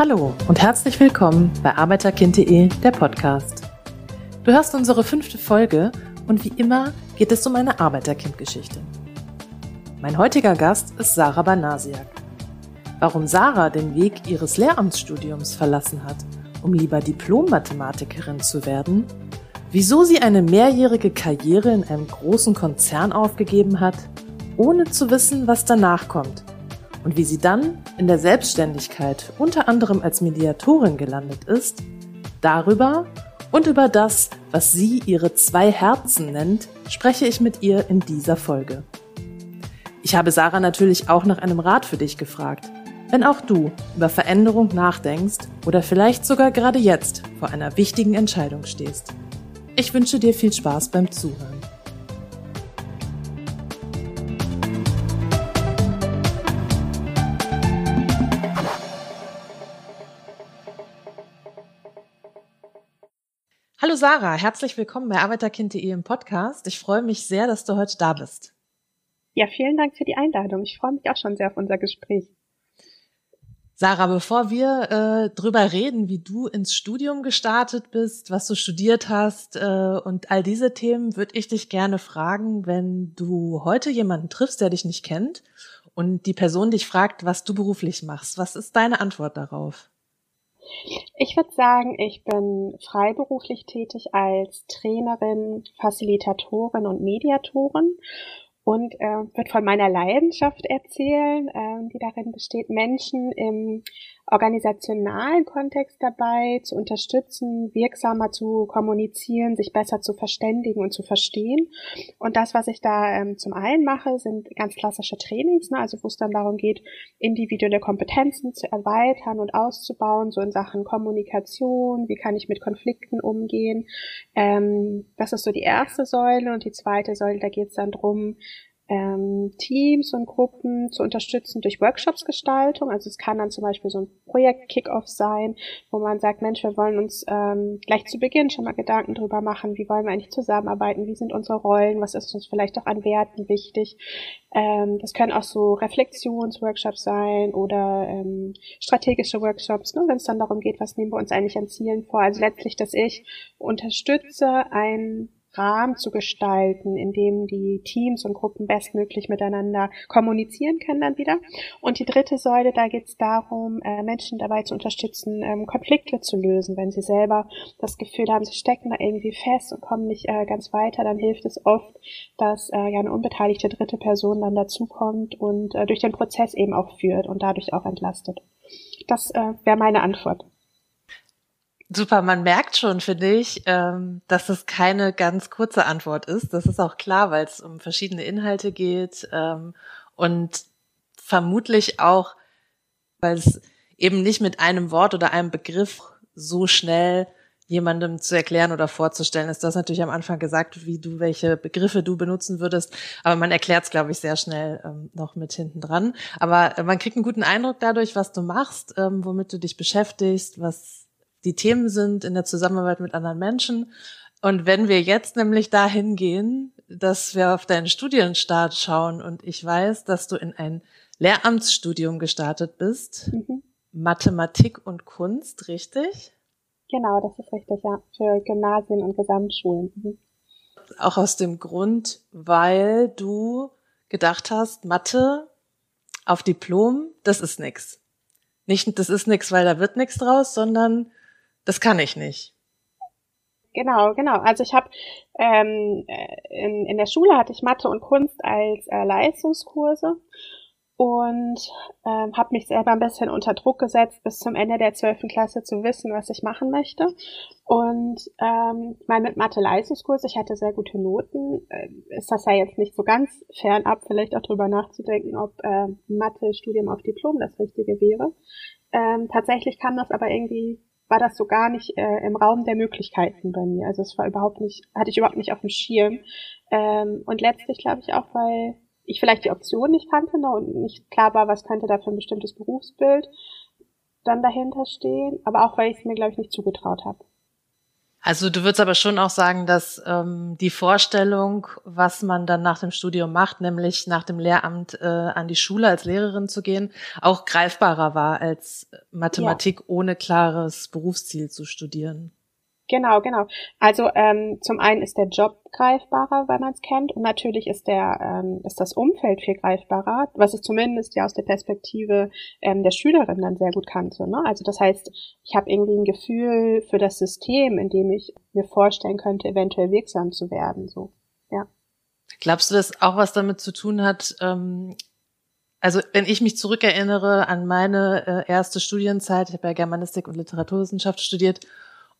Hallo und herzlich willkommen bei Arbeiterkind.de, der Podcast. Du hörst unsere fünfte Folge und wie immer geht es um eine Arbeiterkind-Geschichte. Mein heutiger Gast ist Sarah Banasiak. Warum Sarah den Weg ihres Lehramtsstudiums verlassen hat, um lieber Diplom-Mathematikerin zu werden, wieso sie eine mehrjährige Karriere in einem großen Konzern aufgegeben hat, ohne zu wissen, was danach kommt und wie sie dann in der Selbstständigkeit unter anderem als Mediatorin gelandet ist, darüber und über das, was sie ihre zwei Herzen nennt, spreche ich mit ihr in dieser Folge. Ich habe Sarah natürlich auch nach einem Rat für dich gefragt. Wenn auch du über Veränderung nachdenkst oder vielleicht sogar gerade jetzt vor einer wichtigen Entscheidung stehst. Ich wünsche dir viel Spaß beim Zuhören. Hallo Sarah, herzlich willkommen bei Arbeiterkind.de im Podcast. Ich freue mich sehr, dass du heute da bist. Ja, vielen Dank für die Einladung. Ich freue mich auch schon sehr auf unser Gespräch. Sarah, bevor wir äh, drüber reden, wie du ins Studium gestartet bist, was du studiert hast äh, und all diese Themen, würde ich dich gerne fragen, wenn du heute jemanden triffst, der dich nicht kennt und die Person dich fragt, was du beruflich machst. Was ist deine Antwort darauf? Ich würde sagen, ich bin freiberuflich tätig als Trainerin, Facilitatorin und Mediatorin und äh, wird von meiner Leidenschaft erzählen, äh, die darin besteht, Menschen im organisationalen Kontext dabei zu unterstützen, wirksamer zu kommunizieren, sich besser zu verständigen und zu verstehen. Und das, was ich da ähm, zum einen mache, sind ganz klassische Trainings, ne, also wo es dann darum geht, individuelle Kompetenzen zu erweitern und auszubauen, so in Sachen Kommunikation, wie kann ich mit Konflikten umgehen. Ähm, das ist so die erste Säule und die zweite Säule, da geht es dann drum ähm, Teams und Gruppen zu unterstützen durch Workshops-Gestaltung. Also es kann dann zum Beispiel so ein Projekt-Kick-Off sein, wo man sagt, Mensch, wir wollen uns ähm, gleich zu Beginn schon mal Gedanken drüber machen, wie wollen wir eigentlich zusammenarbeiten, wie sind unsere Rollen, was ist uns vielleicht auch an Werten wichtig. Ähm, das können auch so Reflexionsworkshops sein oder ähm, strategische Workshops, ne, wenn es dann darum geht, was nehmen wir uns eigentlich an Zielen vor. Also letztlich, dass ich unterstütze, ein Rahmen zu gestalten, in dem die Teams und Gruppen bestmöglich miteinander kommunizieren können dann wieder. Und die dritte Säule, da geht es darum, äh, Menschen dabei zu unterstützen, ähm, Konflikte zu lösen. Wenn sie selber das Gefühl haben, sie stecken da irgendwie fest und kommen nicht äh, ganz weiter, dann hilft es oft, dass äh, ja eine unbeteiligte dritte Person dann dazukommt und äh, durch den Prozess eben auch führt und dadurch auch entlastet. Das äh, wäre meine Antwort. Super, man merkt schon, finde ich, ähm, dass es keine ganz kurze Antwort ist. Das ist auch klar, weil es um verschiedene Inhalte geht ähm, und vermutlich auch, weil es eben nicht mit einem Wort oder einem Begriff so schnell jemandem zu erklären oder vorzustellen ist. Du hast natürlich am Anfang gesagt, wie du, welche Begriffe du benutzen würdest, aber man erklärt es, glaube ich, sehr schnell ähm, noch mit hinten dran. Aber man kriegt einen guten Eindruck dadurch, was du machst, womit du dich beschäftigst, was die Themen sind in der Zusammenarbeit mit anderen Menschen. Und wenn wir jetzt nämlich dahin gehen, dass wir auf deinen Studienstart schauen und ich weiß, dass du in ein Lehramtsstudium gestartet bist, mhm. Mathematik und Kunst, richtig? Genau, das ist richtig, ja, für Gymnasien und Gesamtschulen. Mhm. Auch aus dem Grund, weil du gedacht hast, Mathe auf Diplom, das ist nix. Nicht, das ist nix, weil da wird nix draus, sondern das kann ich nicht. Genau, genau. Also ich habe ähm, in, in der Schule hatte ich Mathe und Kunst als äh, Leistungskurse und ähm, habe mich selber ein bisschen unter Druck gesetzt, bis zum Ende der zwölften Klasse zu wissen, was ich machen möchte. Und ähm, mal mit Mathe-Leistungskurs, ich hatte sehr gute Noten, äh, ist das ja jetzt nicht so ganz fernab, vielleicht auch drüber nachzudenken, ob äh, Mathe-Studium auf Diplom das Richtige wäre. Ähm, tatsächlich kam das aber irgendwie war das so gar nicht äh, im Raum der Möglichkeiten bei mir. Also es war überhaupt nicht, hatte ich überhaupt nicht auf dem Schirm. Ähm, und letztlich glaube ich auch, weil ich vielleicht die Option nicht kannte ne, und nicht klar war, was könnte da für ein bestimmtes Berufsbild dann dahinter stehen, aber auch weil ich es mir, glaube ich, nicht zugetraut habe. Also du würdest aber schon auch sagen, dass ähm, die Vorstellung, was man dann nach dem Studium macht, nämlich nach dem Lehramt äh, an die Schule als Lehrerin zu gehen, auch greifbarer war als Mathematik ja. ohne klares Berufsziel zu studieren. Genau, genau. Also ähm, zum einen ist der Job greifbarer, weil man es kennt, und natürlich ist der ähm, ist das Umfeld viel greifbarer, was ich zumindest ja aus der Perspektive ähm, der Schülerin dann sehr gut kannte. Ne? Also das heißt, ich habe irgendwie ein Gefühl für das System, in dem ich mir vorstellen könnte, eventuell wirksam zu werden. So, ja. Glaubst du, dass auch was damit zu tun hat? Ähm also wenn ich mich zurückerinnere an meine äh, erste Studienzeit, ich habe ja Germanistik und Literaturwissenschaft studiert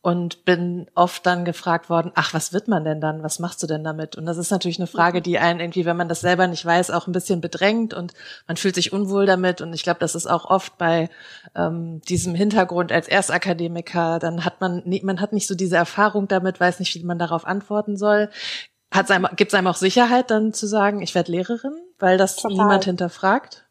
und bin oft dann gefragt worden, ach, was wird man denn dann? Was machst du denn damit? Und das ist natürlich eine Frage, mhm. die einen irgendwie, wenn man das selber nicht weiß, auch ein bisschen bedrängt und man fühlt sich unwohl damit. Und ich glaube, das ist auch oft bei ähm, diesem Hintergrund als Erstakademiker, dann hat man, man hat nicht so diese Erfahrung damit, weiß nicht, wie man darauf antworten soll. Gibt es einem auch Sicherheit, dann zu sagen, ich werde Lehrerin, weil das Total. niemand hinterfragt?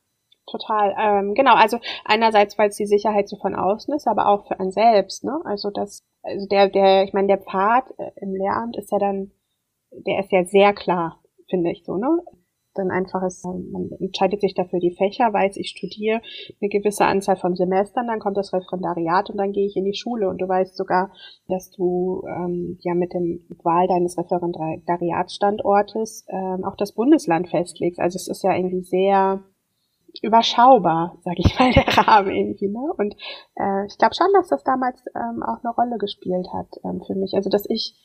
Total, ähm, genau. Also einerseits, weil es die Sicherheit so von außen ist, aber auch für einen selbst. Ne? Also das also der, der, ich meine, der Pfad äh, im Lehramt ist ja dann, der ist ja sehr klar, finde ich so, ne? Dann einfach ist, man entscheidet sich dafür die Fächer, weiß, ich studiere eine gewisse Anzahl von Semestern, dann kommt das Referendariat und dann gehe ich in die Schule und du weißt sogar, dass du ähm, ja mit dem Wahl deines Referendariatsstandortes ähm, auch das Bundesland festlegst. Also es ist ja irgendwie sehr überschaubar, sag ich mal, der Rahmen irgendwie. Ne? Und äh, ich glaube schon, dass das damals ähm, auch eine Rolle gespielt hat ähm, für mich. Also dass ich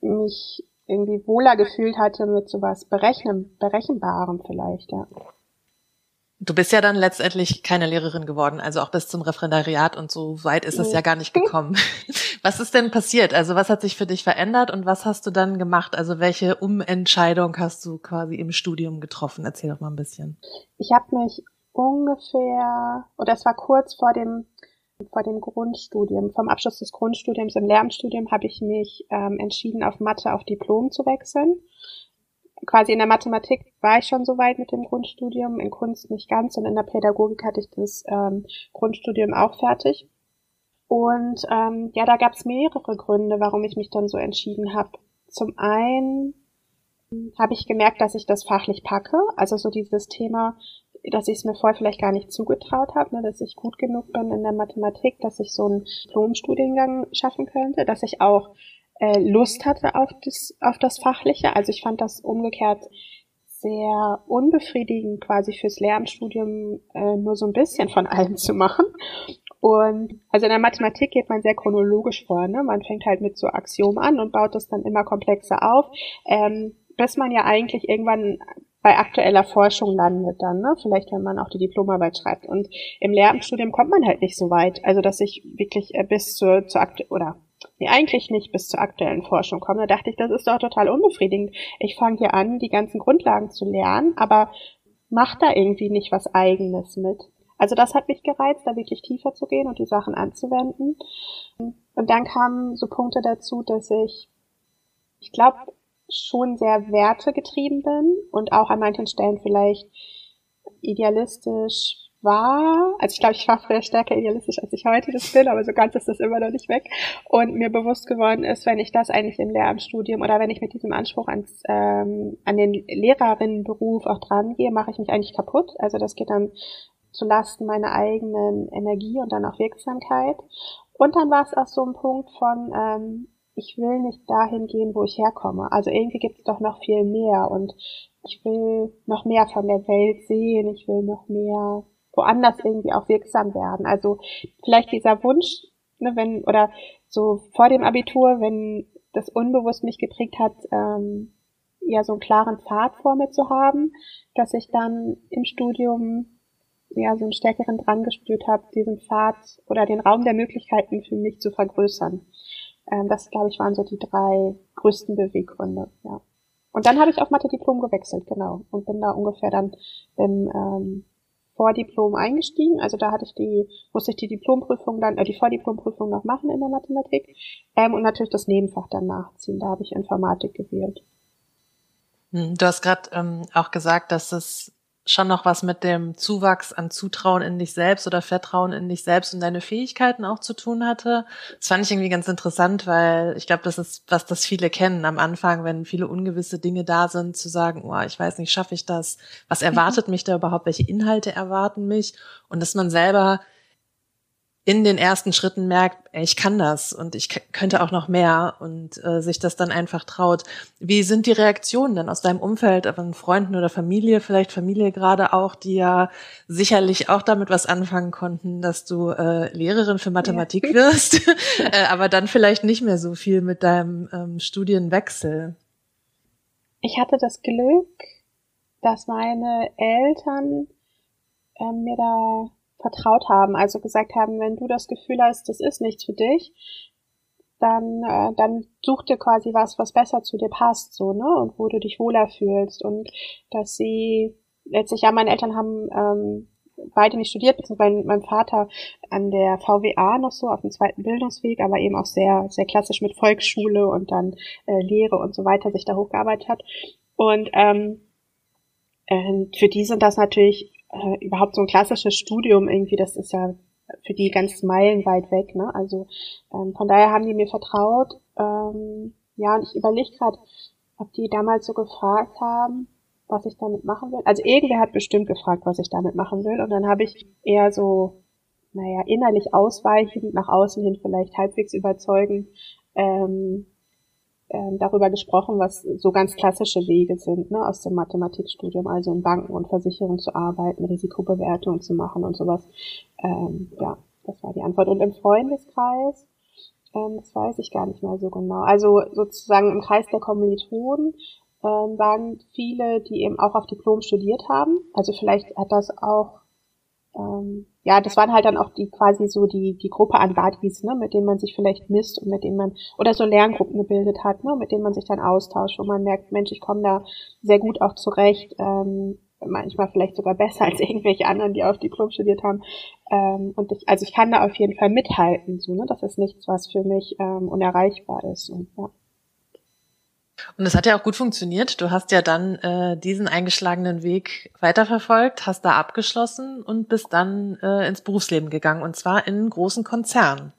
mich irgendwie wohler gefühlt hatte mit sowas Berechnen, Berechenbarem vielleicht, ja. Du bist ja dann letztendlich keine Lehrerin geworden, also auch bis zum Referendariat und so weit ist es ja gar nicht gekommen. Was ist denn passiert? Also was hat sich für dich verändert und was hast du dann gemacht? Also welche Umentscheidung hast du quasi im Studium getroffen? Erzähl doch mal ein bisschen. Ich habe mich ungefähr, oder es war kurz vor dem vor dem Grundstudium, vom Abschluss des Grundstudiums im Lehramtsstudium habe ich mich ähm, entschieden, auf Mathe auf Diplom zu wechseln. Quasi in der Mathematik war ich schon so weit mit dem Grundstudium, in Kunst nicht ganz und in der Pädagogik hatte ich das ähm, Grundstudium auch fertig. Und ähm, ja, da gab es mehrere Gründe, warum ich mich dann so entschieden habe. Zum einen habe ich gemerkt, dass ich das fachlich packe, also so dieses Thema, dass ich es mir vorher vielleicht gar nicht zugetraut habe, ne, dass ich gut genug bin in der Mathematik, dass ich so einen Diplom-Studiengang schaffen könnte, dass ich auch äh, Lust hatte auf das, auf das Fachliche. Also ich fand das umgekehrt sehr unbefriedigend, quasi fürs Lehramtsstudium äh, nur so ein bisschen von allem zu machen. Und also in der Mathematik geht man sehr chronologisch vor. Ne? Man fängt halt mit so Axiomen an und baut das dann immer komplexer auf, ähm, bis man ja eigentlich irgendwann bei aktueller Forschung landet dann, ne? Vielleicht, wenn man auch die Diplomarbeit schreibt. Und im Lehramtsstudium kommt man halt nicht so weit. Also, dass ich wirklich äh, bis zur, zur aktu oder nee, eigentlich nicht bis zur aktuellen Forschung komme. Da dachte ich, das ist doch total unbefriedigend. Ich fange hier an, die ganzen Grundlagen zu lernen, aber mach da irgendwie nicht was eigenes mit. Also das hat mich gereizt, da wirklich tiefer zu gehen und die Sachen anzuwenden. Und dann kamen so Punkte dazu, dass ich, ich glaube, schon sehr wertegetrieben bin und auch an manchen Stellen vielleicht idealistisch war. Also ich glaube, ich war früher stärker idealistisch, als ich heute das bin, aber so ganz ist das immer noch nicht weg. Und mir bewusst geworden ist, wenn ich das eigentlich im Lehramtsstudium oder wenn ich mit diesem Anspruch ans, ähm, an den Lehrerinnenberuf auch dran gehe, mache ich mich eigentlich kaputt. Also das geht dann zu Lasten meiner eigenen Energie und dann auch Wirksamkeit. Und dann war es auch so ein Punkt von, ähm, ich will nicht dahin gehen, wo ich herkomme. Also irgendwie gibt es doch noch viel mehr und ich will noch mehr von der Welt sehen, ich will noch mehr woanders irgendwie auch wirksam werden. Also vielleicht dieser Wunsch, ne, wenn, oder so vor dem Abitur, wenn das unbewusst mich geprägt hat, ähm, ja so einen klaren Pfad vor mir zu haben, dass ich dann im Studium ja so einen stärkeren Drang gespürt habe, diesen Pfad oder den Raum der Möglichkeiten für mich zu vergrößern. Ähm, das, glaube ich, waren so die drei größten Beweggründe, ja. Und dann habe ich auf Mathe-Diplom gewechselt, genau. Und bin da ungefähr dann im ähm, Vordiplom eingestiegen. Also da hatte ich die, musste ich die Diplomprüfung dann, äh, die Vordiplomprüfung noch machen in der Mathematik. Ähm, und natürlich das Nebenfach dann nachziehen. Da habe ich Informatik gewählt. Hm, du hast gerade ähm, auch gesagt, dass es schon noch was mit dem Zuwachs an Zutrauen in dich selbst oder Vertrauen in dich selbst und deine Fähigkeiten auch zu tun hatte. Das fand ich irgendwie ganz interessant, weil ich glaube, das ist, was das viele kennen am Anfang, wenn viele ungewisse Dinge da sind, zu sagen, oh, ich weiß nicht, schaffe ich das? Was erwartet mich da überhaupt? Welche Inhalte erwarten mich? Und dass man selber in den ersten Schritten merkt, ey, ich kann das und ich könnte auch noch mehr und äh, sich das dann einfach traut. Wie sind die Reaktionen denn aus deinem Umfeld, von Freunden oder Familie, vielleicht Familie gerade auch, die ja sicherlich auch damit was anfangen konnten, dass du äh, Lehrerin für Mathematik ja. wirst, äh, aber dann vielleicht nicht mehr so viel mit deinem ähm, Studienwechsel? Ich hatte das Glück, dass meine Eltern äh, mir da vertraut haben, also gesagt haben, wenn du das Gefühl hast, das ist nichts für dich, dann, äh, dann such dir quasi was, was besser zu dir passt, so, ne, und wo du dich wohler fühlst und dass sie letztlich, ja, meine Eltern haben ähm, beide nicht studiert, beziehungsweise mein Vater an der VWA noch so auf dem zweiten Bildungsweg, aber eben auch sehr, sehr klassisch mit Volksschule und dann äh, Lehre und so weiter sich da hochgearbeitet hat. Und ähm, äh, für die sind das natürlich äh, überhaupt so ein klassisches Studium irgendwie, das ist ja für die ganz meilenweit weg, ne? Also ähm, von daher haben die mir vertraut. Ähm, ja, und ich überlege gerade, ob die damals so gefragt haben, was ich damit machen will. Also irgendwer hat bestimmt gefragt, was ich damit machen will. Und dann habe ich eher so, naja, innerlich ausweichend, nach außen hin vielleicht halbwegs überzeugend, ähm, ähm, darüber gesprochen, was so ganz klassische Wege sind, ne, aus dem Mathematikstudium, also in Banken und Versicherungen zu arbeiten, Risikobewertungen zu machen und sowas. Ähm, ja, das war die Antwort. Und im Freundeskreis, ähm, das weiß ich gar nicht mehr so genau. Also sozusagen im Kreis der Kommilitonen ähm, waren viele, die eben auch auf Diplom studiert haben. Also vielleicht hat das auch ähm, ja, das waren halt dann auch die quasi so die, die Gruppe an Buddies, ne, mit denen man sich vielleicht misst und mit denen man, oder so Lerngruppen gebildet hat, ne, mit denen man sich dann austauscht, wo man merkt, Mensch, ich komme da sehr gut auch zurecht, ähm, manchmal vielleicht sogar besser als irgendwelche anderen, die auf Diplom studiert haben. Ähm, und ich, also ich kann da auf jeden Fall mithalten, so, ne, das ist nichts, was für mich ähm, unerreichbar ist. Und, ja. Und es hat ja auch gut funktioniert. Du hast ja dann äh, diesen eingeschlagenen Weg weiterverfolgt, hast da abgeschlossen und bist dann äh, ins Berufsleben gegangen und zwar in einen großen Konzern.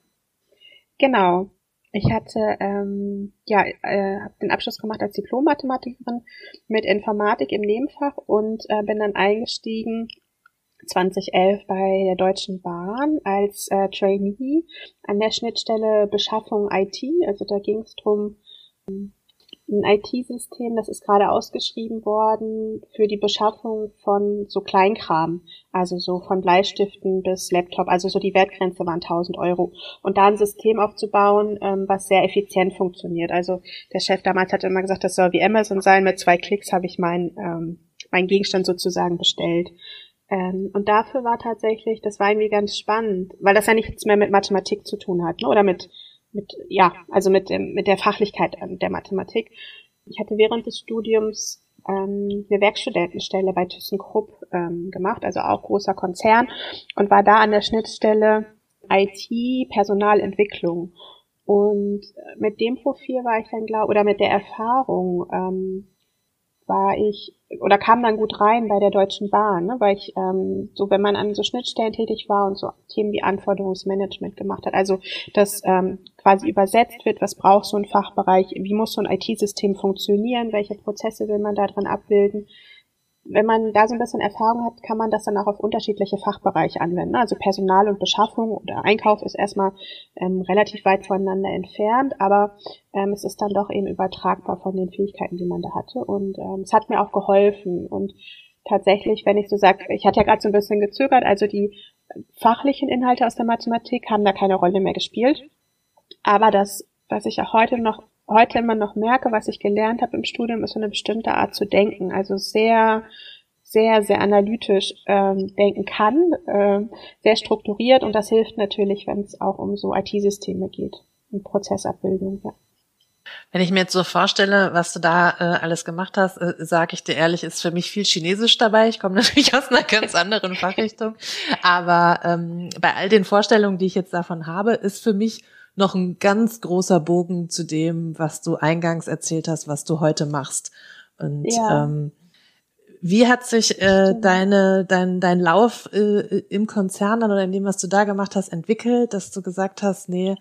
Genau. Ich hatte ähm, ja äh, hab den Abschluss gemacht als Diplom-Mathematikerin mit Informatik im Nebenfach und äh, bin dann eingestiegen 2011 bei der Deutschen Bahn als äh, Trainee an der Schnittstelle Beschaffung IT. Also da ging es drum ein IT-System, das ist gerade ausgeschrieben worden für die Beschaffung von so Kleinkram, also so von Bleistiften bis Laptop, also so die Wertgrenze waren 1000 Euro. Und da ein System aufzubauen, ähm, was sehr effizient funktioniert. Also der Chef damals hat immer gesagt, das soll wie Amazon sein, mit zwei Klicks habe ich mein, ähm, mein Gegenstand sozusagen bestellt. Ähm, und dafür war tatsächlich, das war irgendwie ganz spannend, weil das ja nichts mehr mit Mathematik zu tun hat, ne? oder mit mit, ja, also mit dem, mit der Fachlichkeit der Mathematik. Ich hatte während des Studiums ähm, eine Werkstudentenstelle bei ThyssenKrupp ähm, gemacht, also auch großer Konzern und war da an der Schnittstelle IT, Personalentwicklung. Und mit dem Profil war ich dann glaube oder mit der Erfahrung ähm, war ich oder kam dann gut rein bei der Deutschen Bahn, ne, weil ich ähm, so, wenn man an so Schnittstellen tätig war und so Themen wie Anforderungsmanagement gemacht hat, also das ähm, quasi übersetzt wird, was braucht so ein Fachbereich, wie muss so ein IT-System funktionieren, welche Prozesse will man da drin abbilden, wenn man da so ein bisschen Erfahrung hat, kann man das dann auch auf unterschiedliche Fachbereiche anwenden. Also Personal und Beschaffung oder Einkauf ist erstmal ähm, relativ weit voneinander entfernt, aber ähm, es ist dann doch eben übertragbar von den Fähigkeiten, die man da hatte. Und ähm, es hat mir auch geholfen. Und tatsächlich, wenn ich so sage, ich hatte ja gerade so ein bisschen gezögert, also die fachlichen Inhalte aus der Mathematik haben da keine Rolle mehr gespielt. Aber das, was ich auch heute noch heute immer noch merke, was ich gelernt habe im Studium, ist so eine bestimmte Art zu denken. Also sehr, sehr, sehr analytisch ähm, denken kann, äh, sehr strukturiert und das hilft natürlich, wenn es auch um so IT-Systeme geht und Prozessabbildung, ja. Wenn ich mir jetzt so vorstelle, was du da äh, alles gemacht hast, äh, sage ich dir ehrlich, ist für mich viel Chinesisch dabei. Ich komme natürlich aus einer ganz anderen Fachrichtung. Aber ähm, bei all den Vorstellungen, die ich jetzt davon habe, ist für mich noch ein ganz großer Bogen zu dem, was du eingangs erzählt hast, was du heute machst. Und ja. ähm, Wie hat sich äh, deine, dein, dein Lauf äh, im Konzern oder in dem, was du da gemacht hast, entwickelt, dass du gesagt hast, nee,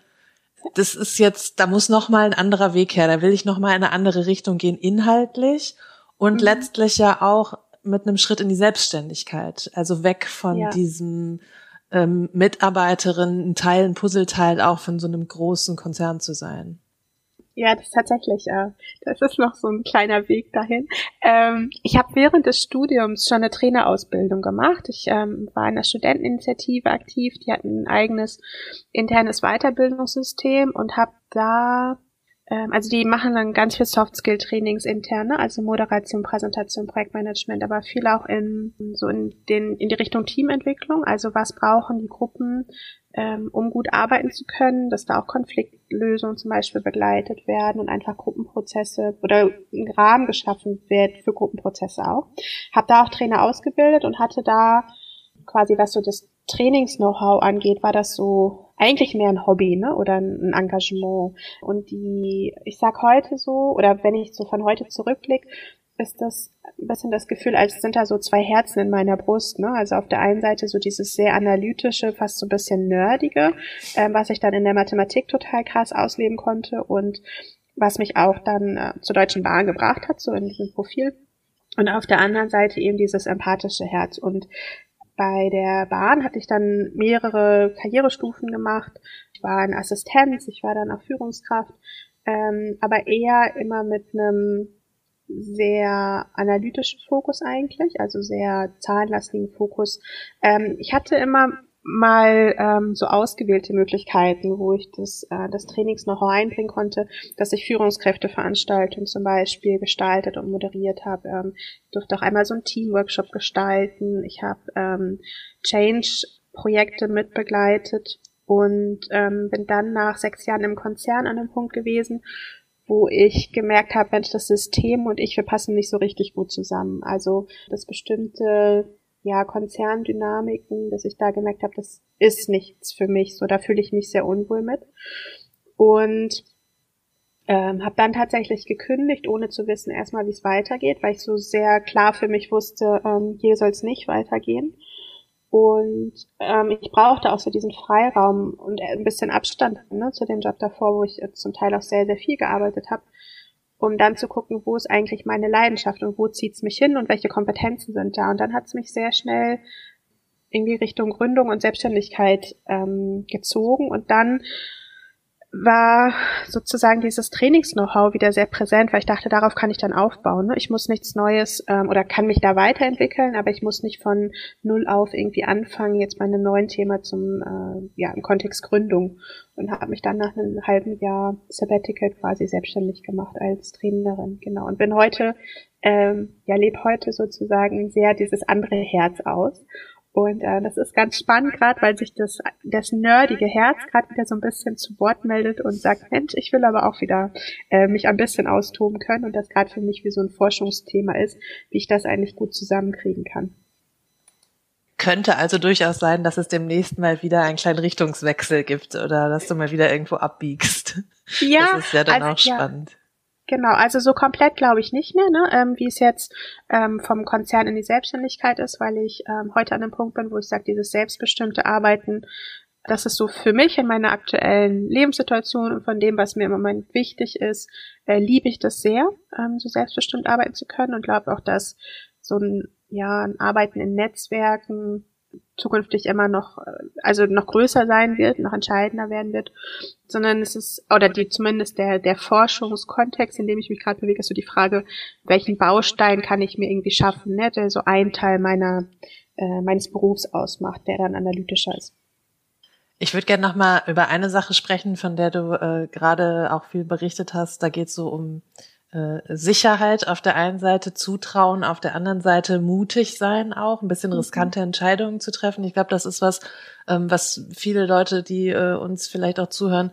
das ist jetzt, da muss noch mal ein anderer Weg her, da will ich noch mal in eine andere Richtung gehen inhaltlich und mhm. letztlich ja auch mit einem Schritt in die Selbstständigkeit, also weg von ja. diesem ähm, Mitarbeiterin, ein Teil, ein Puzzleteil auch von so einem großen Konzern zu sein. Ja, das ist tatsächlich, äh, das ist noch so ein kleiner Weg dahin. Ähm, ich habe während des Studiums schon eine Trainerausbildung gemacht. Ich ähm, war in der Studenteninitiative aktiv, die hatten ein eigenes internes Weiterbildungssystem und habe da ähm, also die machen dann ganz viel Soft-Skill-Trainings interne, also Moderation, Präsentation, Projektmanagement, aber viel auch in so in den in die Richtung Teamentwicklung. Also was brauchen die Gruppen, ähm, um gut arbeiten zu können, dass da auch Konfliktlösungen zum Beispiel begleitet werden und einfach Gruppenprozesse oder ein Rahmen geschaffen wird für Gruppenprozesse auch. Hab da auch Trainer ausgebildet und hatte da quasi, was so das Trainings-Know-how angeht, war das so eigentlich mehr ein Hobby, ne? Oder ein Engagement. Und die, ich sag heute so, oder wenn ich so von heute zurückblicke, ist das ein bisschen das Gefühl, als sind da so zwei Herzen in meiner Brust. Ne? Also auf der einen Seite so dieses sehr analytische, fast so ein bisschen nerdige, ähm, was ich dann in der Mathematik total krass ausleben konnte und was mich auch dann äh, zur Deutschen Bahn gebracht hat, so in diesem Profil. Und auf der anderen Seite eben dieses empathische Herz. Und bei der Bahn hatte ich dann mehrere Karrierestufen gemacht. Ich war in Assistenz, ich war dann auch Führungskraft, ähm, aber eher immer mit einem sehr analytischen Fokus eigentlich, also sehr zahlenlastigen Fokus. Ähm, ich hatte immer mal ähm, so ausgewählte Möglichkeiten, wo ich das, äh, das Trainings noch einbringen konnte, dass ich Führungskräfteveranstaltungen zum Beispiel gestaltet und moderiert habe. Ähm, durfte auch einmal so einen Teamworkshop gestalten. Ich habe ähm, Change-Projekte mitbegleitet und ähm, bin dann nach sechs Jahren im Konzern an dem Punkt gewesen, wo ich gemerkt habe, Mensch, das System und ich, wir passen nicht so richtig gut zusammen. Also, dass bestimmte ja, Konzerndynamiken, dass ich da gemerkt habe, das ist nichts für mich. So, da fühle ich mich sehr unwohl mit. Und ähm, habe dann tatsächlich gekündigt, ohne zu wissen erstmal, wie es weitergeht, weil ich so sehr klar für mich wusste, ähm, hier soll es nicht weitergehen. Und ähm, ich brauchte auch so diesen Freiraum und ein bisschen Abstand ne, zu dem Job davor, wo ich zum Teil auch sehr, sehr viel gearbeitet habe um dann zu gucken, wo ist eigentlich meine Leidenschaft und wo zieht's mich hin und welche Kompetenzen sind da. Und dann hat's mich sehr schnell irgendwie Richtung Gründung und Selbstständigkeit ähm, gezogen und dann war sozusagen dieses Trainings-Know-how wieder sehr präsent, weil ich dachte, darauf kann ich dann aufbauen. Ne? Ich muss nichts Neues ähm, oder kann mich da weiterentwickeln, aber ich muss nicht von null auf irgendwie anfangen, jetzt bei einem neuen Thema zum, äh, ja, im Kontext Gründung und habe mich dann nach einem halben Jahr Sabbatical quasi selbstständig gemacht als Trainerin, genau. Und bin heute, ähm, ja, lebe heute sozusagen sehr dieses andere Herz aus und äh, das ist ganz spannend, gerade weil sich das, das nerdige Herz gerade wieder so ein bisschen zu Wort meldet und sagt, Mensch, ich will aber auch wieder äh, mich ein bisschen austoben können und das gerade für mich wie so ein Forschungsthema ist, wie ich das eigentlich gut zusammenkriegen kann. Könnte also durchaus sein, dass es demnächst mal wieder einen kleinen Richtungswechsel gibt oder dass du mal wieder irgendwo abbiegst. Ja. Das ist ja dann also, auch spannend. Ja. Genau, also so komplett glaube ich nicht mehr, ne? ähm, wie es jetzt ähm, vom Konzern in die Selbstständigkeit ist, weil ich ähm, heute an dem Punkt bin, wo ich sage, dieses selbstbestimmte Arbeiten, das ist so für mich in meiner aktuellen Lebenssituation und von dem, was mir im Moment wichtig ist, äh, liebe ich das sehr, ähm, so selbstbestimmt arbeiten zu können und glaube auch, dass so ein, ja, ein Arbeiten in Netzwerken zukünftig immer noch, äh, also noch größer sein wird, noch entscheidender werden wird, sondern es ist, oder die zumindest der, der Forschungskontext, in dem ich mich gerade bewege, ist so die Frage, welchen Baustein kann ich mir irgendwie schaffen, ne, der so ein Teil meiner, äh, meines Berufs ausmacht, der dann analytischer ist. Ich würde gerne nochmal über eine Sache sprechen, von der du äh, gerade auch viel berichtet hast. Da geht es so um Sicherheit auf der einen Seite, Zutrauen auf der anderen Seite, mutig sein auch, ein bisschen mhm. riskante Entscheidungen zu treffen. Ich glaube, das ist was, ähm, was viele Leute, die äh, uns vielleicht auch zuhören,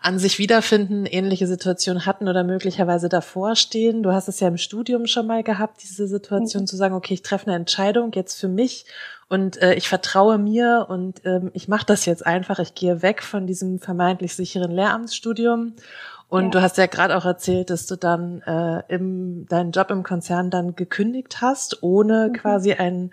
an sich wiederfinden, ähnliche Situationen hatten oder möglicherweise davor stehen. Du hast es ja im Studium schon mal gehabt, diese Situation mhm. zu sagen, okay, ich treffe eine Entscheidung jetzt für mich und äh, ich vertraue mir und ähm, ich mache das jetzt einfach. Ich gehe weg von diesem vermeintlich sicheren Lehramtsstudium Und ja. du hast ja gerade auch erzählt, dass du dann äh, im, deinen Job im Konzern dann gekündigt hast, ohne mhm. quasi einen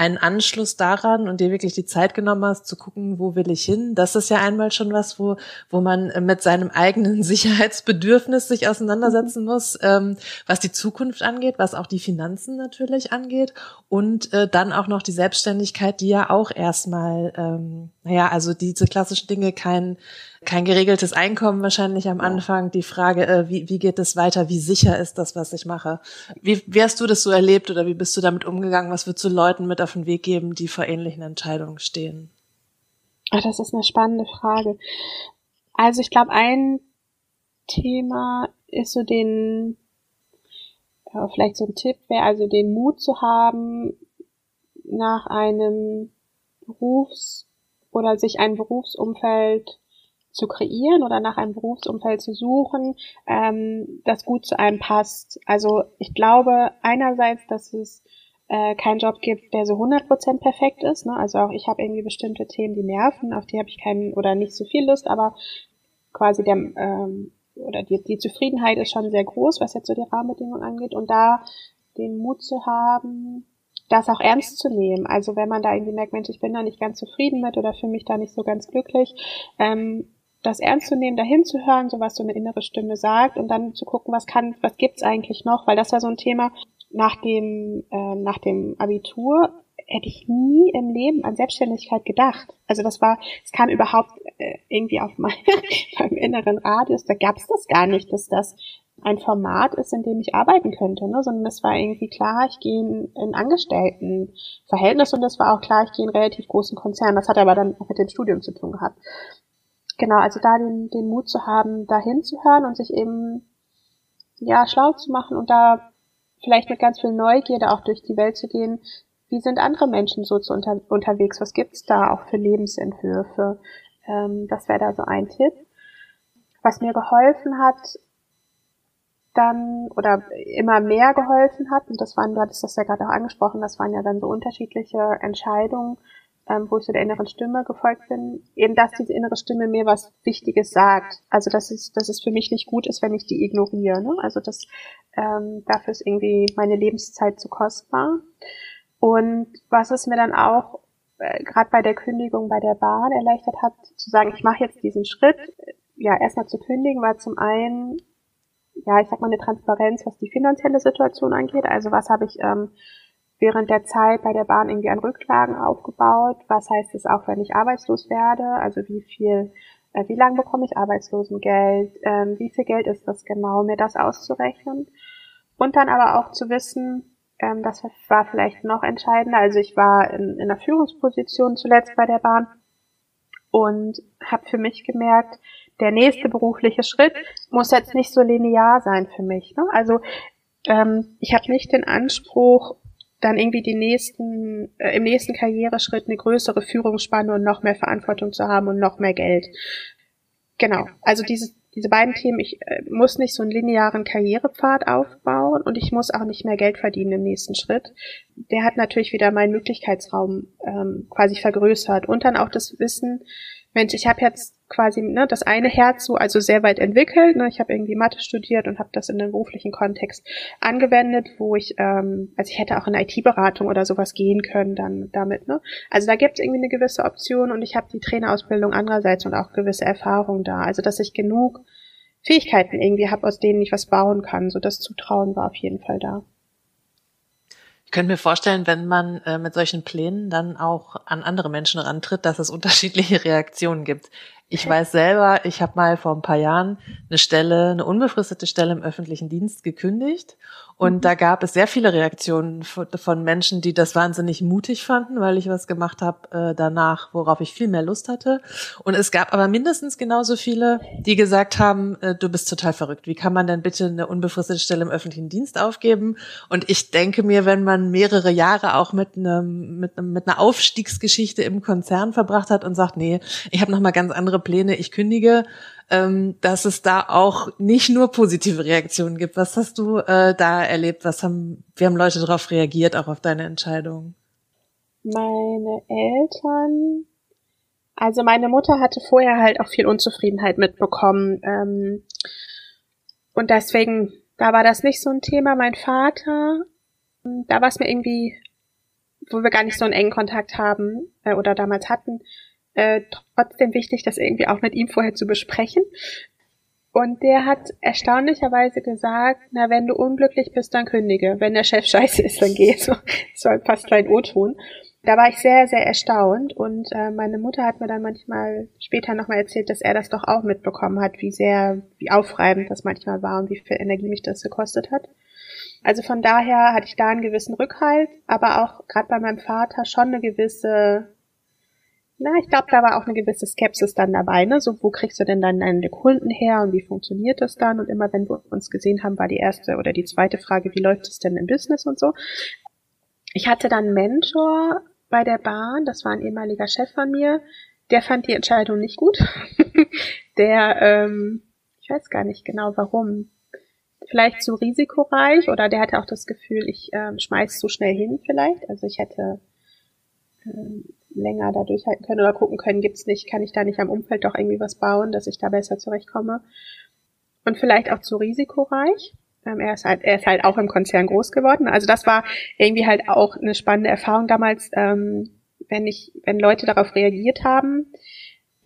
einen Anschluss daran und dir wirklich die Zeit genommen hast, zu gucken, wo will ich hin. Das ist ja einmal schon was, wo, wo man mit seinem eigenen Sicherheitsbedürfnis sich auseinandersetzen muss, ähm, was die Zukunft angeht, was auch die Finanzen natürlich angeht und äh, dann auch noch die Selbstständigkeit, die ja auch erstmal, ähm, naja, also diese klassischen Dinge, kein kein geregeltes Einkommen wahrscheinlich am Anfang. Die Frage, äh, wie, wie geht es weiter? Wie sicher ist das, was ich mache? Wie, wie hast du das so erlebt oder wie bist du damit umgegangen? Was würdest du Leuten mit auf den Weg geben, die vor ähnlichen Entscheidungen stehen? Ach, das ist eine spannende Frage. Also ich glaube, ein Thema ist so den, ja, vielleicht so ein Tipp wäre, also den Mut zu haben, nach einem Berufs- oder sich ein Berufsumfeld zu kreieren oder nach einem Berufsumfeld zu suchen, ähm, das gut zu einem passt. Also ich glaube einerseits, dass es äh, keinen Job gibt, der so 100% perfekt ist. Ne? Also auch ich habe irgendwie bestimmte Themen, die nerven, auf die habe ich keinen oder nicht so viel Lust, aber quasi der ähm, oder die, die Zufriedenheit ist schon sehr groß, was jetzt so die Rahmenbedingungen angeht. Und da den Mut zu haben, das auch ernst zu nehmen. Also wenn man da irgendwie merkt, Mensch, ich bin da nicht ganz zufrieden mit oder fühle mich da nicht so ganz glücklich, ähm, das ernst zu nehmen, dahin zu hören, so was so eine innere Stimme sagt und dann zu gucken, was kann, was gibt's eigentlich noch, weil das war so ein Thema nach dem äh, nach dem Abitur hätte ich nie im Leben an Selbstständigkeit gedacht. Also das war, es kam überhaupt äh, irgendwie auf mein, meinem inneren Radius, da gab's das gar nicht, dass das ein Format ist, in dem ich arbeiten könnte, ne? sondern es war irgendwie klar, ich gehe in ein Angestelltenverhältnis und es war auch klar, ich gehe in einen relativ großen Konzern. Das hat aber dann auch mit dem Studium zu tun gehabt. Genau, also da den, den Mut zu haben, da hinzuhören und sich eben ja schlau zu machen und da vielleicht mit ganz viel Neugierde auch durch die Welt zu gehen. Wie sind andere Menschen so zu unter, unterwegs? Was gibt's da auch für Lebensentwürfe? Ähm, das wäre da so ein Tipp. Was mir geholfen hat, dann oder immer mehr geholfen hat, und das waren, du hattest das ja gerade auch angesprochen, das waren ja dann so unterschiedliche Entscheidungen, ähm, wo ich so der inneren Stimme gefolgt bin, eben dass diese innere Stimme mir was Wichtiges sagt. Also dass es, dass es für mich nicht gut ist, wenn ich die ignoriere. Ne? Also das ähm, dafür ist irgendwie meine Lebenszeit zu kostbar. Und was es mir dann auch äh, gerade bei der Kündigung bei der Bahn erleichtert hat, zu sagen, ich mache jetzt diesen Schritt, ja, erstmal zu kündigen, war zum einen, ja, ich sag mal, eine Transparenz, was die finanzielle Situation angeht. Also was habe ich ähm, während der Zeit bei der Bahn irgendwie an Rücklagen aufgebaut. Was heißt es auch, wenn ich arbeitslos werde? Also wie viel, äh, wie lange bekomme ich Arbeitslosengeld? Ähm, wie viel Geld ist das genau, mir das auszurechnen? Und dann aber auch zu wissen, ähm, das war vielleicht noch entscheidender. Also ich war in, in einer Führungsposition zuletzt bei der Bahn und habe für mich gemerkt, der nächste berufliche Schritt muss jetzt nicht so linear sein für mich. Ne? Also ähm, ich habe nicht den Anspruch, dann irgendwie die nächsten, äh, im nächsten Karriereschritt eine größere Führungsspanne und noch mehr Verantwortung zu haben und noch mehr Geld. Genau. Also diese, diese beiden Themen, ich äh, muss nicht so einen linearen Karrierepfad aufbauen und ich muss auch nicht mehr Geld verdienen im nächsten Schritt. Der hat natürlich wieder meinen Möglichkeitsraum ähm, quasi vergrößert und dann auch das Wissen, Mensch, ich habe jetzt quasi ne, das eine Herz so also sehr weit entwickelt. Ne? Ich habe irgendwie Mathe studiert und habe das in den beruflichen Kontext angewendet, wo ich, ähm, also ich hätte auch in IT-Beratung oder sowas gehen können dann damit. Ne? Also da gibt es irgendwie eine gewisse Option und ich habe die Trainerausbildung andererseits und auch gewisse Erfahrung da. Also dass ich genug Fähigkeiten irgendwie habe, aus denen ich was bauen kann. So das Zutrauen war auf jeden Fall da. Ich könnte mir vorstellen, wenn man äh, mit solchen Plänen dann auch an andere Menschen rantritt, dass es unterschiedliche Reaktionen gibt. Ich weiß selber, ich habe mal vor ein paar Jahren eine Stelle, eine unbefristete Stelle im öffentlichen Dienst gekündigt und mhm. da gab es sehr viele Reaktionen von Menschen, die das wahnsinnig mutig fanden, weil ich was gemacht habe äh, danach, worauf ich viel mehr Lust hatte. Und es gab aber mindestens genauso viele, die gesagt haben, äh, du bist total verrückt. Wie kann man denn bitte eine unbefristete Stelle im öffentlichen Dienst aufgeben? Und ich denke mir, wenn man mehrere Jahre auch mit einem mit, einem, mit einer Aufstiegsgeschichte im Konzern verbracht hat und sagt, nee, ich habe noch mal ganz andere Pläne, ich kündige, ähm, dass es da auch nicht nur positive Reaktionen gibt. Was hast du äh, da erlebt? Was haben, wie haben Leute darauf reagiert, auch auf deine Entscheidung? Meine Eltern Also meine Mutter hatte vorher halt auch viel Unzufriedenheit mitbekommen. Ähm, und deswegen, da war das nicht so ein Thema. Mein Vater, da war es mir irgendwie, wo wir gar nicht so einen engen Kontakt haben äh, oder damals hatten, äh, trotzdem wichtig, das irgendwie auch mit ihm vorher zu besprechen. Und der hat erstaunlicherweise gesagt, na, wenn du unglücklich bist, dann kündige. Wenn der Chef scheiße ist, dann geh. So, das war fast klein O-Ton. Da war ich sehr, sehr erstaunt und äh, meine Mutter hat mir dann manchmal später nochmal erzählt, dass er das doch auch mitbekommen hat, wie sehr, wie aufreibend das manchmal war und wie viel Energie mich das gekostet hat. Also von daher hatte ich da einen gewissen Rückhalt, aber auch gerade bei meinem Vater schon eine gewisse na, ich glaube, da war auch eine gewisse Skepsis dann dabei, ne? So, wo kriegst du denn dann deine Kunden her und wie funktioniert das dann? Und immer wenn wir uns gesehen haben, war die erste oder die zweite Frage, wie läuft es denn im Business und so. Ich hatte dann einen Mentor bei der Bahn, das war ein ehemaliger Chef von mir, der fand die Entscheidung nicht gut. der, ähm, ich weiß gar nicht genau warum. Vielleicht zu risikoreich oder der hatte auch das Gefühl, ich ähm, schmeiß zu schnell hin vielleicht. Also ich hätte ähm, länger da durchhalten können oder gucken können, gibt's nicht, kann ich da nicht am Umfeld doch irgendwie was bauen, dass ich da besser zurechtkomme. Und vielleicht auch zu risikoreich. Ähm, er, ist halt, er ist halt auch im Konzern groß geworden. Also das war irgendwie halt auch eine spannende Erfahrung damals, ähm, wenn ich, wenn Leute darauf reagiert haben,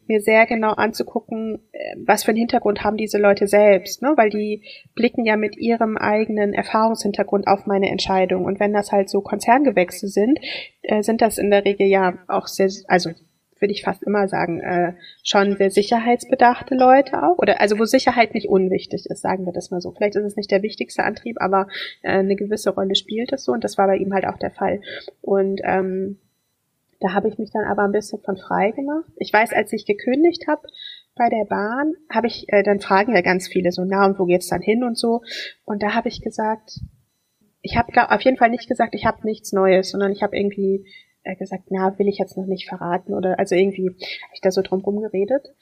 mir sehr genau anzugucken, äh, was für einen Hintergrund haben diese Leute selbst, ne? weil die blicken ja mit ihrem eigenen Erfahrungshintergrund auf meine Entscheidung. Und wenn das halt so Konzerngewächse sind, äh, sind das in der Regel ja auch sehr, also würde ich fast immer sagen, äh, schon sehr sicherheitsbedachte Leute auch. Oder also wo Sicherheit nicht unwichtig ist, sagen wir das mal so. Vielleicht ist es nicht der wichtigste Antrieb, aber äh, eine gewisse Rolle spielt es so und das war bei ihm halt auch der Fall. Und ähm, da habe ich mich dann aber ein bisschen von frei gemacht. Ich weiß, als ich gekündigt habe bei der Bahn, habe ich, äh, dann fragen ja ganz viele so, na und wo geht's dann hin und so. Und da habe ich gesagt, ich habe auf jeden Fall nicht gesagt, ich habe nichts Neues, sondern ich habe irgendwie äh, gesagt, na, will ich jetzt noch nicht verraten oder also irgendwie habe ich da so drum rum geredet.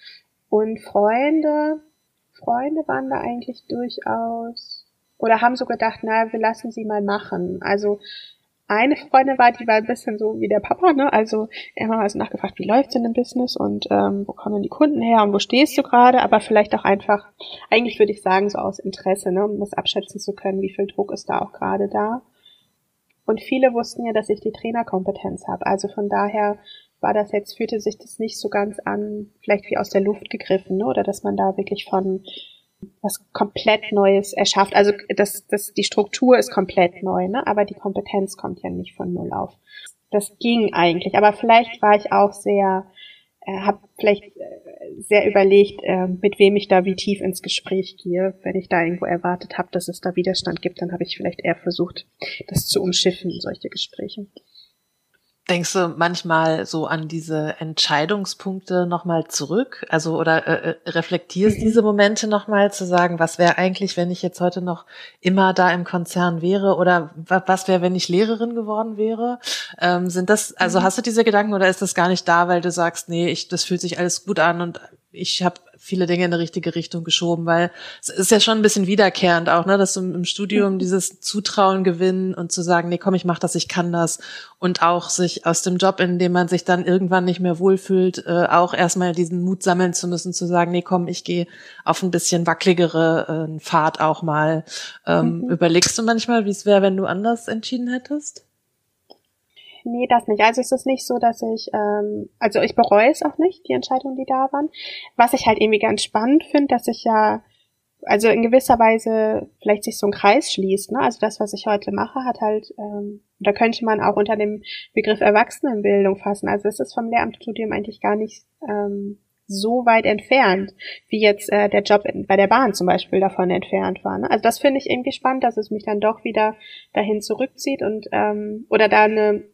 Und Freunde, Freunde waren da eigentlich durchaus oder haben so gedacht, na, wir lassen sie mal machen. Also eine Freundin war, die war ein bisschen so wie der Papa, ne? Also immer mal so nachgefragt, wie läuft's denn im Business und ähm, wo kommen die Kunden her und wo stehst du gerade? Aber vielleicht auch einfach, eigentlich würde ich sagen, so aus Interesse, ne? um das abschätzen zu können, wie viel Druck ist da auch gerade da. Und viele wussten ja, dass ich die Trainerkompetenz habe. Also von daher war das jetzt, fühlte sich das nicht so ganz an, vielleicht wie aus der Luft gegriffen, ne? oder dass man da wirklich von was komplett Neues erschafft. Also das, das, die Struktur ist komplett neu, ne? aber die Kompetenz kommt ja nicht von null auf. Das ging eigentlich, aber vielleicht war ich auch sehr, äh, habe vielleicht äh, sehr überlegt, äh, mit wem ich da wie tief ins Gespräch gehe. Wenn ich da irgendwo erwartet habe, dass es da Widerstand gibt, dann habe ich vielleicht eher versucht, das zu umschiffen, solche Gespräche. Denkst du manchmal so an diese Entscheidungspunkte nochmal zurück? Also oder äh, äh reflektierst mhm. diese Momente nochmal zu sagen, was wäre eigentlich, wenn ich jetzt heute noch immer da im Konzern wäre oder was wäre, wenn ich Lehrerin geworden wäre? Ähm, sind das, also mhm. hast du diese Gedanken oder ist das gar nicht da, weil du sagst, nee, ich, das fühlt sich alles gut an und ich habe viele Dinge in die richtige Richtung geschoben, weil es ist ja schon ein bisschen wiederkehrend auch, ne, dass du im Studium dieses Zutrauen gewinnen und zu sagen, nee, komm, ich mach das, ich kann das und auch sich aus dem Job, in dem man sich dann irgendwann nicht mehr wohlfühlt, äh, auch erstmal diesen Mut sammeln zu müssen, zu sagen, nee, komm, ich gehe auf ein bisschen wackeligere äh, Fahrt auch mal. Ähm, mhm. Überlegst du manchmal, wie es wäre, wenn du anders entschieden hättest? Nee, das nicht. Also es ist nicht so, dass ich, ähm, also ich bereue es auch nicht, die Entscheidungen, die da waren. Was ich halt irgendwie ganz spannend finde, dass ich ja, also in gewisser Weise vielleicht sich so ein Kreis schließt. Ne? Also das, was ich heute mache, hat halt, ähm, da könnte man auch unter dem Begriff Erwachsenenbildung fassen. Also es ist vom Lehramtsstudium eigentlich gar nicht ähm, so weit entfernt, wie jetzt äh, der Job in, bei der Bahn zum Beispiel davon entfernt war. Ne? Also das finde ich irgendwie spannend, dass es mich dann doch wieder dahin zurückzieht und ähm, oder da eine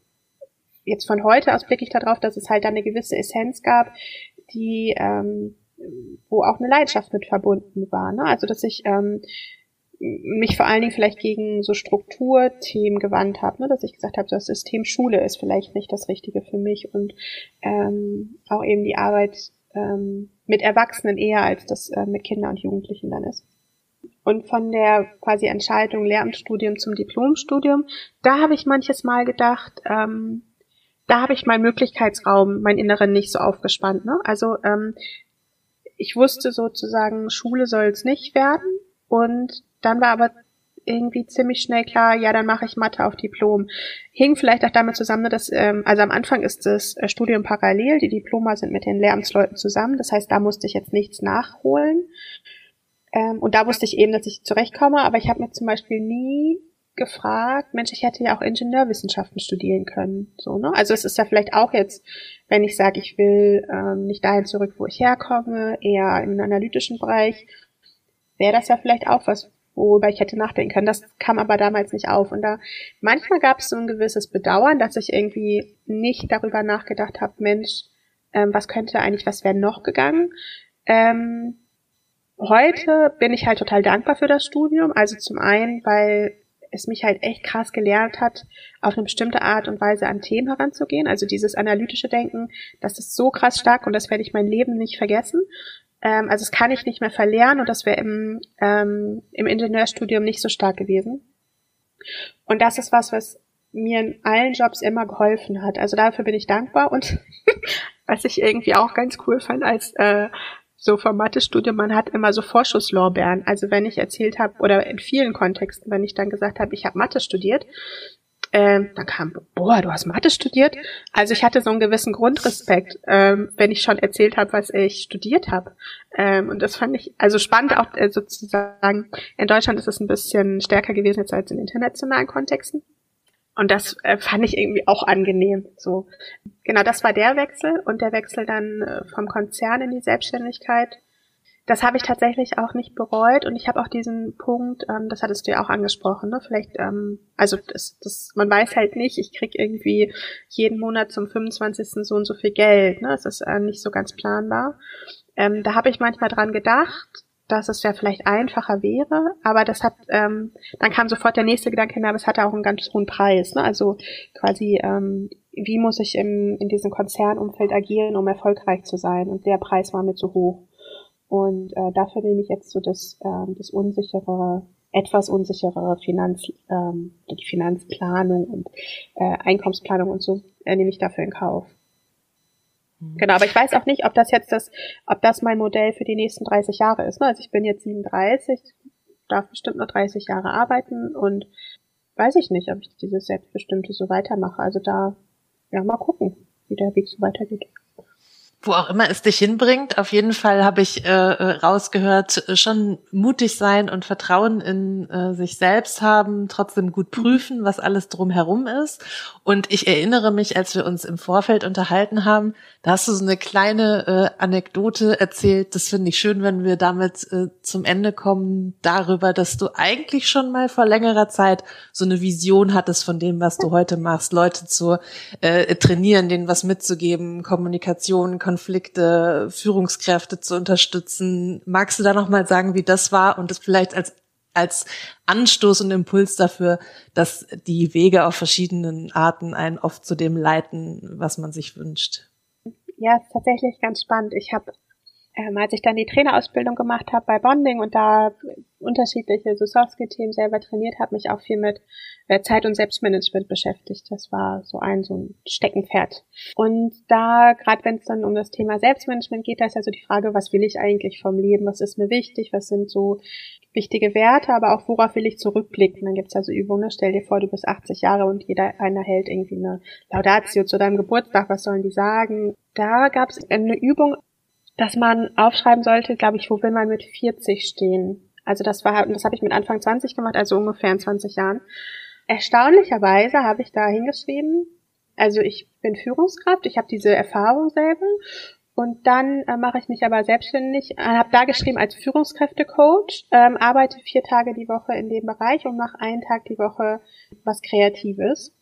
jetzt von heute aus blicke ich darauf, dass es halt da eine gewisse Essenz gab, die, ähm, wo auch eine Leidenschaft mit verbunden war. Ne? Also dass ich ähm, mich vor allen Dingen vielleicht gegen so Strukturthemen gewandt habe, ne? dass ich gesagt habe, das System Schule ist vielleicht nicht das Richtige für mich und ähm, auch eben die Arbeit ähm, mit Erwachsenen eher als das äh, mit Kindern und Jugendlichen dann ist. Und von der quasi Entscheidung Lehramtsstudium zum Diplomstudium, da habe ich manches Mal gedacht, ähm, da habe ich meinen Möglichkeitsraum, meinen Inneren nicht so aufgespannt. Ne? Also ähm, ich wusste sozusagen, Schule soll es nicht werden. Und dann war aber irgendwie ziemlich schnell klar, ja, dann mache ich Mathe auf Diplom. Hing vielleicht auch damit zusammen, dass, ähm, also am Anfang ist das äh, Studium parallel, die Diploma sind mit den Lehramtsleuten zusammen, das heißt, da musste ich jetzt nichts nachholen. Ähm, und da wusste ich eben, dass ich zurechtkomme, aber ich habe mir zum Beispiel nie gefragt, Mensch, ich hätte ja auch Ingenieurwissenschaften studieren können. So, ne? Also es ist ja vielleicht auch jetzt, wenn ich sage, ich will ähm, nicht dahin zurück, wo ich herkomme, eher im analytischen Bereich, wäre das ja vielleicht auch was, worüber ich hätte nachdenken können. Das kam aber damals nicht auf. Und da manchmal gab es so ein gewisses Bedauern, dass ich irgendwie nicht darüber nachgedacht habe, Mensch, ähm, was könnte eigentlich, was wäre noch gegangen? Ähm, heute bin ich halt total dankbar für das Studium. Also zum einen, weil es mich halt echt krass gelernt hat, auf eine bestimmte Art und Weise an Themen heranzugehen. Also dieses analytische Denken, das ist so krass stark und das werde ich mein Leben nicht vergessen. Ähm, also das kann ich nicht mehr verlernen und das wäre im, ähm, im Ingenieurstudium nicht so stark gewesen. Und das ist was, was mir in allen Jobs immer geholfen hat. Also dafür bin ich dankbar und was ich irgendwie auch ganz cool fand als äh, so vom Mathestudium, man hat immer so Vorschusslorbeeren. Also wenn ich erzählt habe, oder in vielen Kontexten, wenn ich dann gesagt habe, ich habe Mathe studiert, ähm, dann kam, boah, du hast Mathe studiert. Also ich hatte so einen gewissen Grundrespekt, ähm, wenn ich schon erzählt habe, was ich studiert habe. Ähm, und das fand ich also spannend auch äh, sozusagen. In Deutschland ist es ein bisschen stärker gewesen jetzt als in internationalen Kontexten. Und das äh, fand ich irgendwie auch angenehm. So, genau, das war der Wechsel und der Wechsel dann äh, vom Konzern in die Selbstständigkeit. Das habe ich tatsächlich auch nicht bereut und ich habe auch diesen Punkt, ähm, das hattest du ja auch angesprochen, ne? Vielleicht, ähm, also das, das, man weiß halt nicht, ich krieg irgendwie jeden Monat zum 25. so und so viel Geld, ne? Das ist äh, nicht so ganz planbar. Ähm, da habe ich manchmal dran gedacht, dass es ja vielleicht einfacher wäre, aber das hat, ähm, dann kam sofort der nächste Gedanke, aber es hat auch einen ganz hohen Preis. Ne? Also quasi, ähm, wie muss ich im, in diesem Konzernumfeld agieren, um erfolgreich zu sein? Und der Preis war mir zu hoch. Und äh, dafür nehme ich jetzt so das, ähm, das unsichere, etwas unsichere Finanz, ähm, die Finanzplanung und äh, Einkommensplanung und so äh, nehme ich dafür in Kauf. Mhm. Genau, aber ich weiß auch nicht, ob das jetzt das, ob das mein Modell für die nächsten 30 Jahre ist. Ne? Also ich bin jetzt 37, darf bestimmt noch 30 Jahre arbeiten und weiß ich nicht, ob ich dieses Selbstbestimmte so weitermache. Also da, ja, mal gucken, wie der Weg so weitergeht wo auch immer es dich hinbringt. Auf jeden Fall habe ich äh, äh rausgehört, äh, schon mutig sein und Vertrauen in äh, sich selbst haben, trotzdem gut prüfen, was alles drumherum ist. Und ich erinnere mich, als wir uns im Vorfeld unterhalten haben, da hast du so eine kleine äh, Anekdote erzählt. Das finde ich schön, wenn wir damit äh, zum Ende kommen, darüber, dass du eigentlich schon mal vor längerer Zeit so eine Vision hattest von dem, was du heute machst, Leute zu äh, trainieren, denen was mitzugeben, Kommunikation, Konflikte, Führungskräfte zu unterstützen. Magst du da noch mal sagen, wie das war und das vielleicht als als Anstoß und Impuls dafür, dass die Wege auf verschiedenen Arten einen oft zu dem leiten, was man sich wünscht. Ja, tatsächlich ganz spannend. Ich habe ähm, als ich dann die Trainerausbildung gemacht habe bei Bonding und da unterschiedliche so Soft-Skill-Themen selber trainiert habe, mich auch viel mit äh, Zeit- und Selbstmanagement beschäftigt. Das war so ein so ein Steckenpferd. Und da, gerade wenn es dann um das Thema Selbstmanagement geht, da ist ja so die Frage, was will ich eigentlich vom Leben, was ist mir wichtig, was sind so wichtige Werte, aber auch worauf will ich zurückblicken. Dann gibt's also Übungen, stell dir vor, du bist 80 Jahre und jeder einer hält irgendwie eine Laudatio zu deinem Geburtstag, was sollen die sagen? Da gab's eine Übung, dass man aufschreiben sollte, glaube ich, wo will man mit 40 stehen. Also das war, das habe ich mit Anfang 20 gemacht, also ungefähr in 20 Jahren. Erstaunlicherweise habe ich da hingeschrieben, also ich bin Führungskraft, ich habe diese Erfahrung selber und dann äh, mache ich mich aber selbstständig, äh, habe da geschrieben als Führungskräftecoach, ähm, arbeite vier Tage die Woche in dem Bereich und mache einen Tag die Woche was Kreatives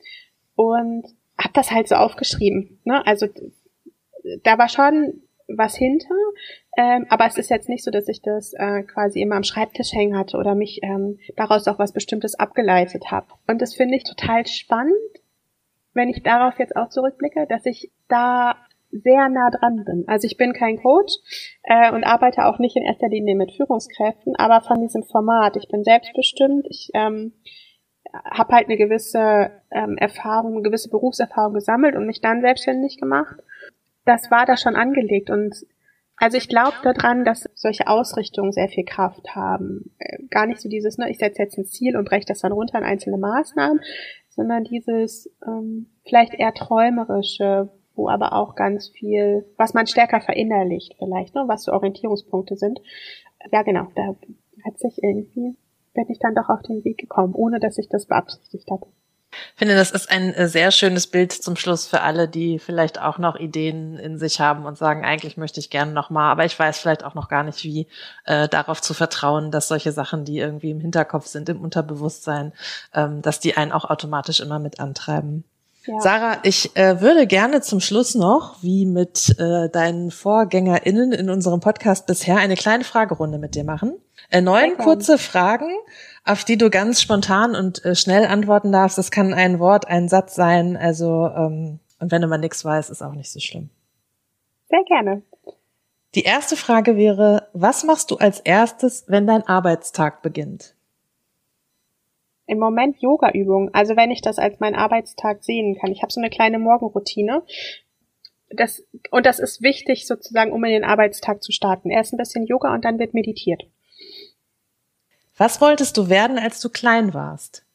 und habe das halt so aufgeschrieben. Ne? Also da war schon was hinter. Ähm, aber es ist jetzt nicht so, dass ich das äh, quasi immer am Schreibtisch hängen hatte oder mich ähm, daraus auch was Bestimmtes abgeleitet habe. Und das finde ich total spannend, wenn ich darauf jetzt auch zurückblicke, dass ich da sehr nah dran bin. Also ich bin kein Coach äh, und arbeite auch nicht in erster Linie mit Führungskräften, aber von diesem Format. Ich bin selbstbestimmt, ich ähm, habe halt eine gewisse ähm, Erfahrung, eine gewisse Berufserfahrung gesammelt und mich dann selbstständig gemacht. Das war da schon angelegt und also ich glaube daran, dass solche Ausrichtungen sehr viel Kraft haben. Äh, gar nicht so dieses, ne, ich setze jetzt ein Ziel und breche das dann runter in einzelne Maßnahmen, sondern dieses ähm, vielleicht eher träumerische, wo aber auch ganz viel, was man stärker verinnerlicht vielleicht, ne, was so Orientierungspunkte sind. Ja, genau, da hat sich irgendwie, bin ich dann doch auf den Weg gekommen, ohne dass ich das beabsichtigt habe. Ich finde, das ist ein äh, sehr schönes Bild zum Schluss für alle, die vielleicht auch noch Ideen in sich haben und sagen, eigentlich möchte ich gerne noch mal, aber ich weiß vielleicht auch noch gar nicht, wie äh, darauf zu vertrauen, dass solche Sachen, die irgendwie im Hinterkopf sind, im Unterbewusstsein, ähm, dass die einen auch automatisch immer mit antreiben. Ja. Sarah, ich äh, würde gerne zum Schluss noch, wie mit äh, deinen VorgängerInnen in unserem Podcast bisher, eine kleine Fragerunde mit dir machen. Äh, neun kurze Fragen, auf die du ganz spontan und äh, schnell antworten darfst. Das kann ein Wort, ein Satz sein. Also, ähm, und wenn du mal nichts weißt, ist auch nicht so schlimm. Sehr gerne. Die erste Frage wäre, was machst du als erstes, wenn dein Arbeitstag beginnt? Im Moment Yoga-Übungen. Also wenn ich das als meinen Arbeitstag sehen kann. Ich habe so eine kleine Morgenroutine. Das, und das ist wichtig sozusagen, um in den Arbeitstag zu starten. Erst ein bisschen Yoga und dann wird meditiert. Was wolltest du werden, als du klein warst?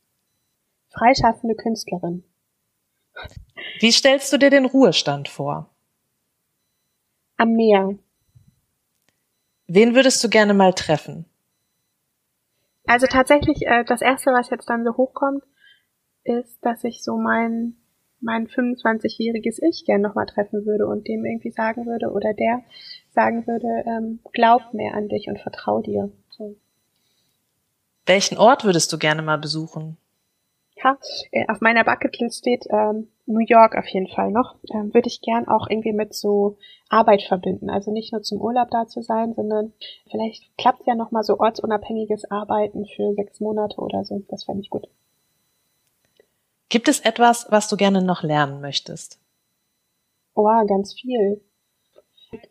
Freischaffende Künstlerin. Wie stellst du dir den Ruhestand vor? Am Meer. Wen würdest du gerne mal treffen? Also tatsächlich, äh, das erste, was jetzt dann so hochkommt, ist, dass ich so mein, mein 25-jähriges Ich gerne nochmal treffen würde und dem irgendwie sagen würde, oder der sagen würde, ähm, glaub mehr an dich und vertrau dir. Welchen Ort würdest du gerne mal besuchen? Ja, äh, auf meiner Bucketlist steht ähm, New York auf jeden Fall noch. Ähm, Würde ich gern auch irgendwie mit so Arbeit verbinden. Also nicht nur zum Urlaub da zu sein, sondern vielleicht klappt ja noch mal so ortsunabhängiges Arbeiten für sechs Monate oder so. Das fände ich gut. Gibt es etwas, was du gerne noch lernen möchtest? Oh, ganz viel.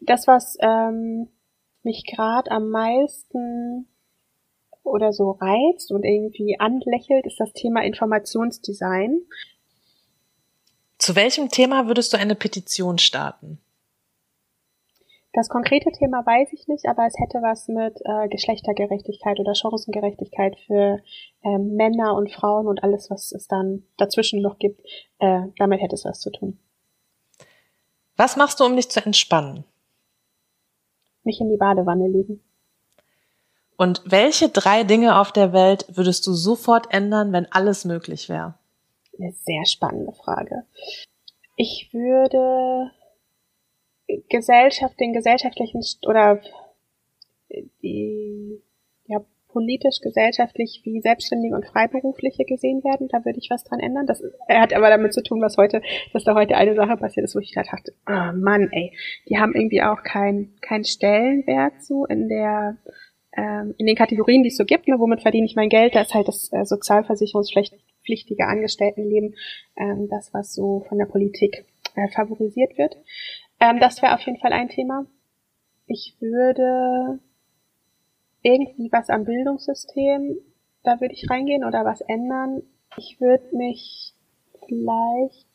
Das, was ähm, mich gerade am meisten oder so reizt und irgendwie anlächelt, ist das Thema Informationsdesign. Zu welchem Thema würdest du eine Petition starten? Das konkrete Thema weiß ich nicht, aber es hätte was mit äh, Geschlechtergerechtigkeit oder Chancengerechtigkeit für äh, Männer und Frauen und alles, was es dann dazwischen noch gibt. Äh, damit hätte es was zu tun. Was machst du, um dich zu entspannen? Mich in die Badewanne legen. Und welche drei Dinge auf der Welt würdest du sofort ändern, wenn alles möglich wäre? Eine sehr spannende Frage. Ich würde Gesellschaft, den gesellschaftlichen oder die ja politisch, gesellschaftlich wie Selbstständige und Freiberufliche gesehen werden. Da würde ich was dran ändern. Das hat aber damit zu tun, was heute, dass da heute eine Sache passiert ist, wo ich gerade dachte, oh Mann, ey, die haben irgendwie auch keinen kein Stellenwert so in der ähm, in den Kategorien, die es so gibt, ne, womit verdiene ich mein Geld, da ist halt das äh, sozialversicherungspflichtige Angestelltenleben ähm, das, was so von der Politik äh, favorisiert wird. Ähm, das wäre auf jeden Fall ein Thema. Ich würde irgendwie was am Bildungssystem, da würde ich reingehen oder was ändern. Ich würde mich vielleicht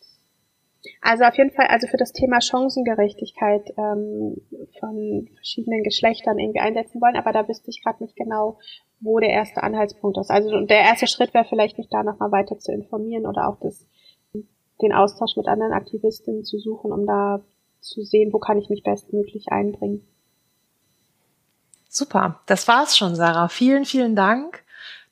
also auf jeden Fall, also für das Thema Chancengerechtigkeit ähm, von verschiedenen Geschlechtern irgendwie einsetzen wollen, aber da wüsste ich gerade nicht genau, wo der erste Anhaltspunkt ist. Also der erste Schritt wäre vielleicht, mich da nochmal weiter zu informieren oder auch das, den Austausch mit anderen Aktivistinnen zu suchen, um da zu sehen, wo kann ich mich bestmöglich einbringen. Super, das war's schon, Sarah. Vielen, vielen Dank.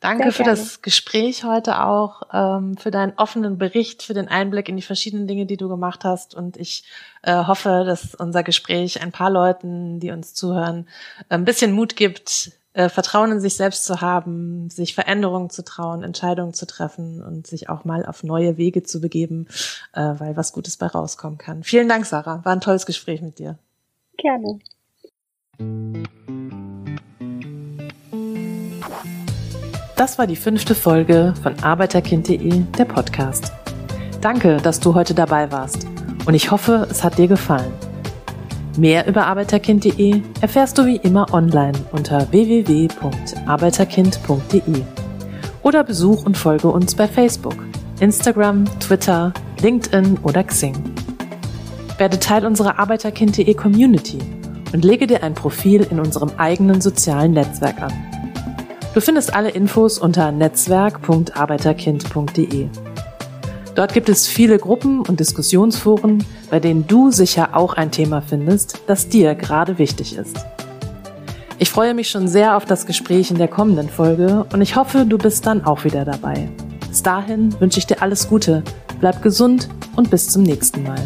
Danke für das Gespräch heute auch, ähm, für deinen offenen Bericht, für den Einblick in die verschiedenen Dinge, die du gemacht hast. Und ich äh, hoffe, dass unser Gespräch ein paar Leuten, die uns zuhören, ein bisschen Mut gibt, äh, Vertrauen in sich selbst zu haben, sich Veränderungen zu trauen, Entscheidungen zu treffen und sich auch mal auf neue Wege zu begeben, äh, weil was Gutes bei rauskommen kann. Vielen Dank, Sarah. War ein tolles Gespräch mit dir. Gerne. Das war die fünfte Folge von Arbeiterkind.de, der Podcast. Danke, dass du heute dabei warst und ich hoffe, es hat dir gefallen. Mehr über Arbeiterkind.de erfährst du wie immer online unter www.arbeiterkind.de. oder besuch und folge uns bei Facebook, Instagram, Twitter, LinkedIn oder Xing. Werde Teil unserer Arbeiterkind.de Community und lege dir ein Profil in unserem eigenen sozialen Netzwerk an. Du findest alle Infos unter netzwerk.arbeiterkind.de. Dort gibt es viele Gruppen und Diskussionsforen, bei denen du sicher auch ein Thema findest, das dir gerade wichtig ist. Ich freue mich schon sehr auf das Gespräch in der kommenden Folge und ich hoffe, du bist dann auch wieder dabei. Bis dahin wünsche ich dir alles Gute, bleib gesund und bis zum nächsten Mal.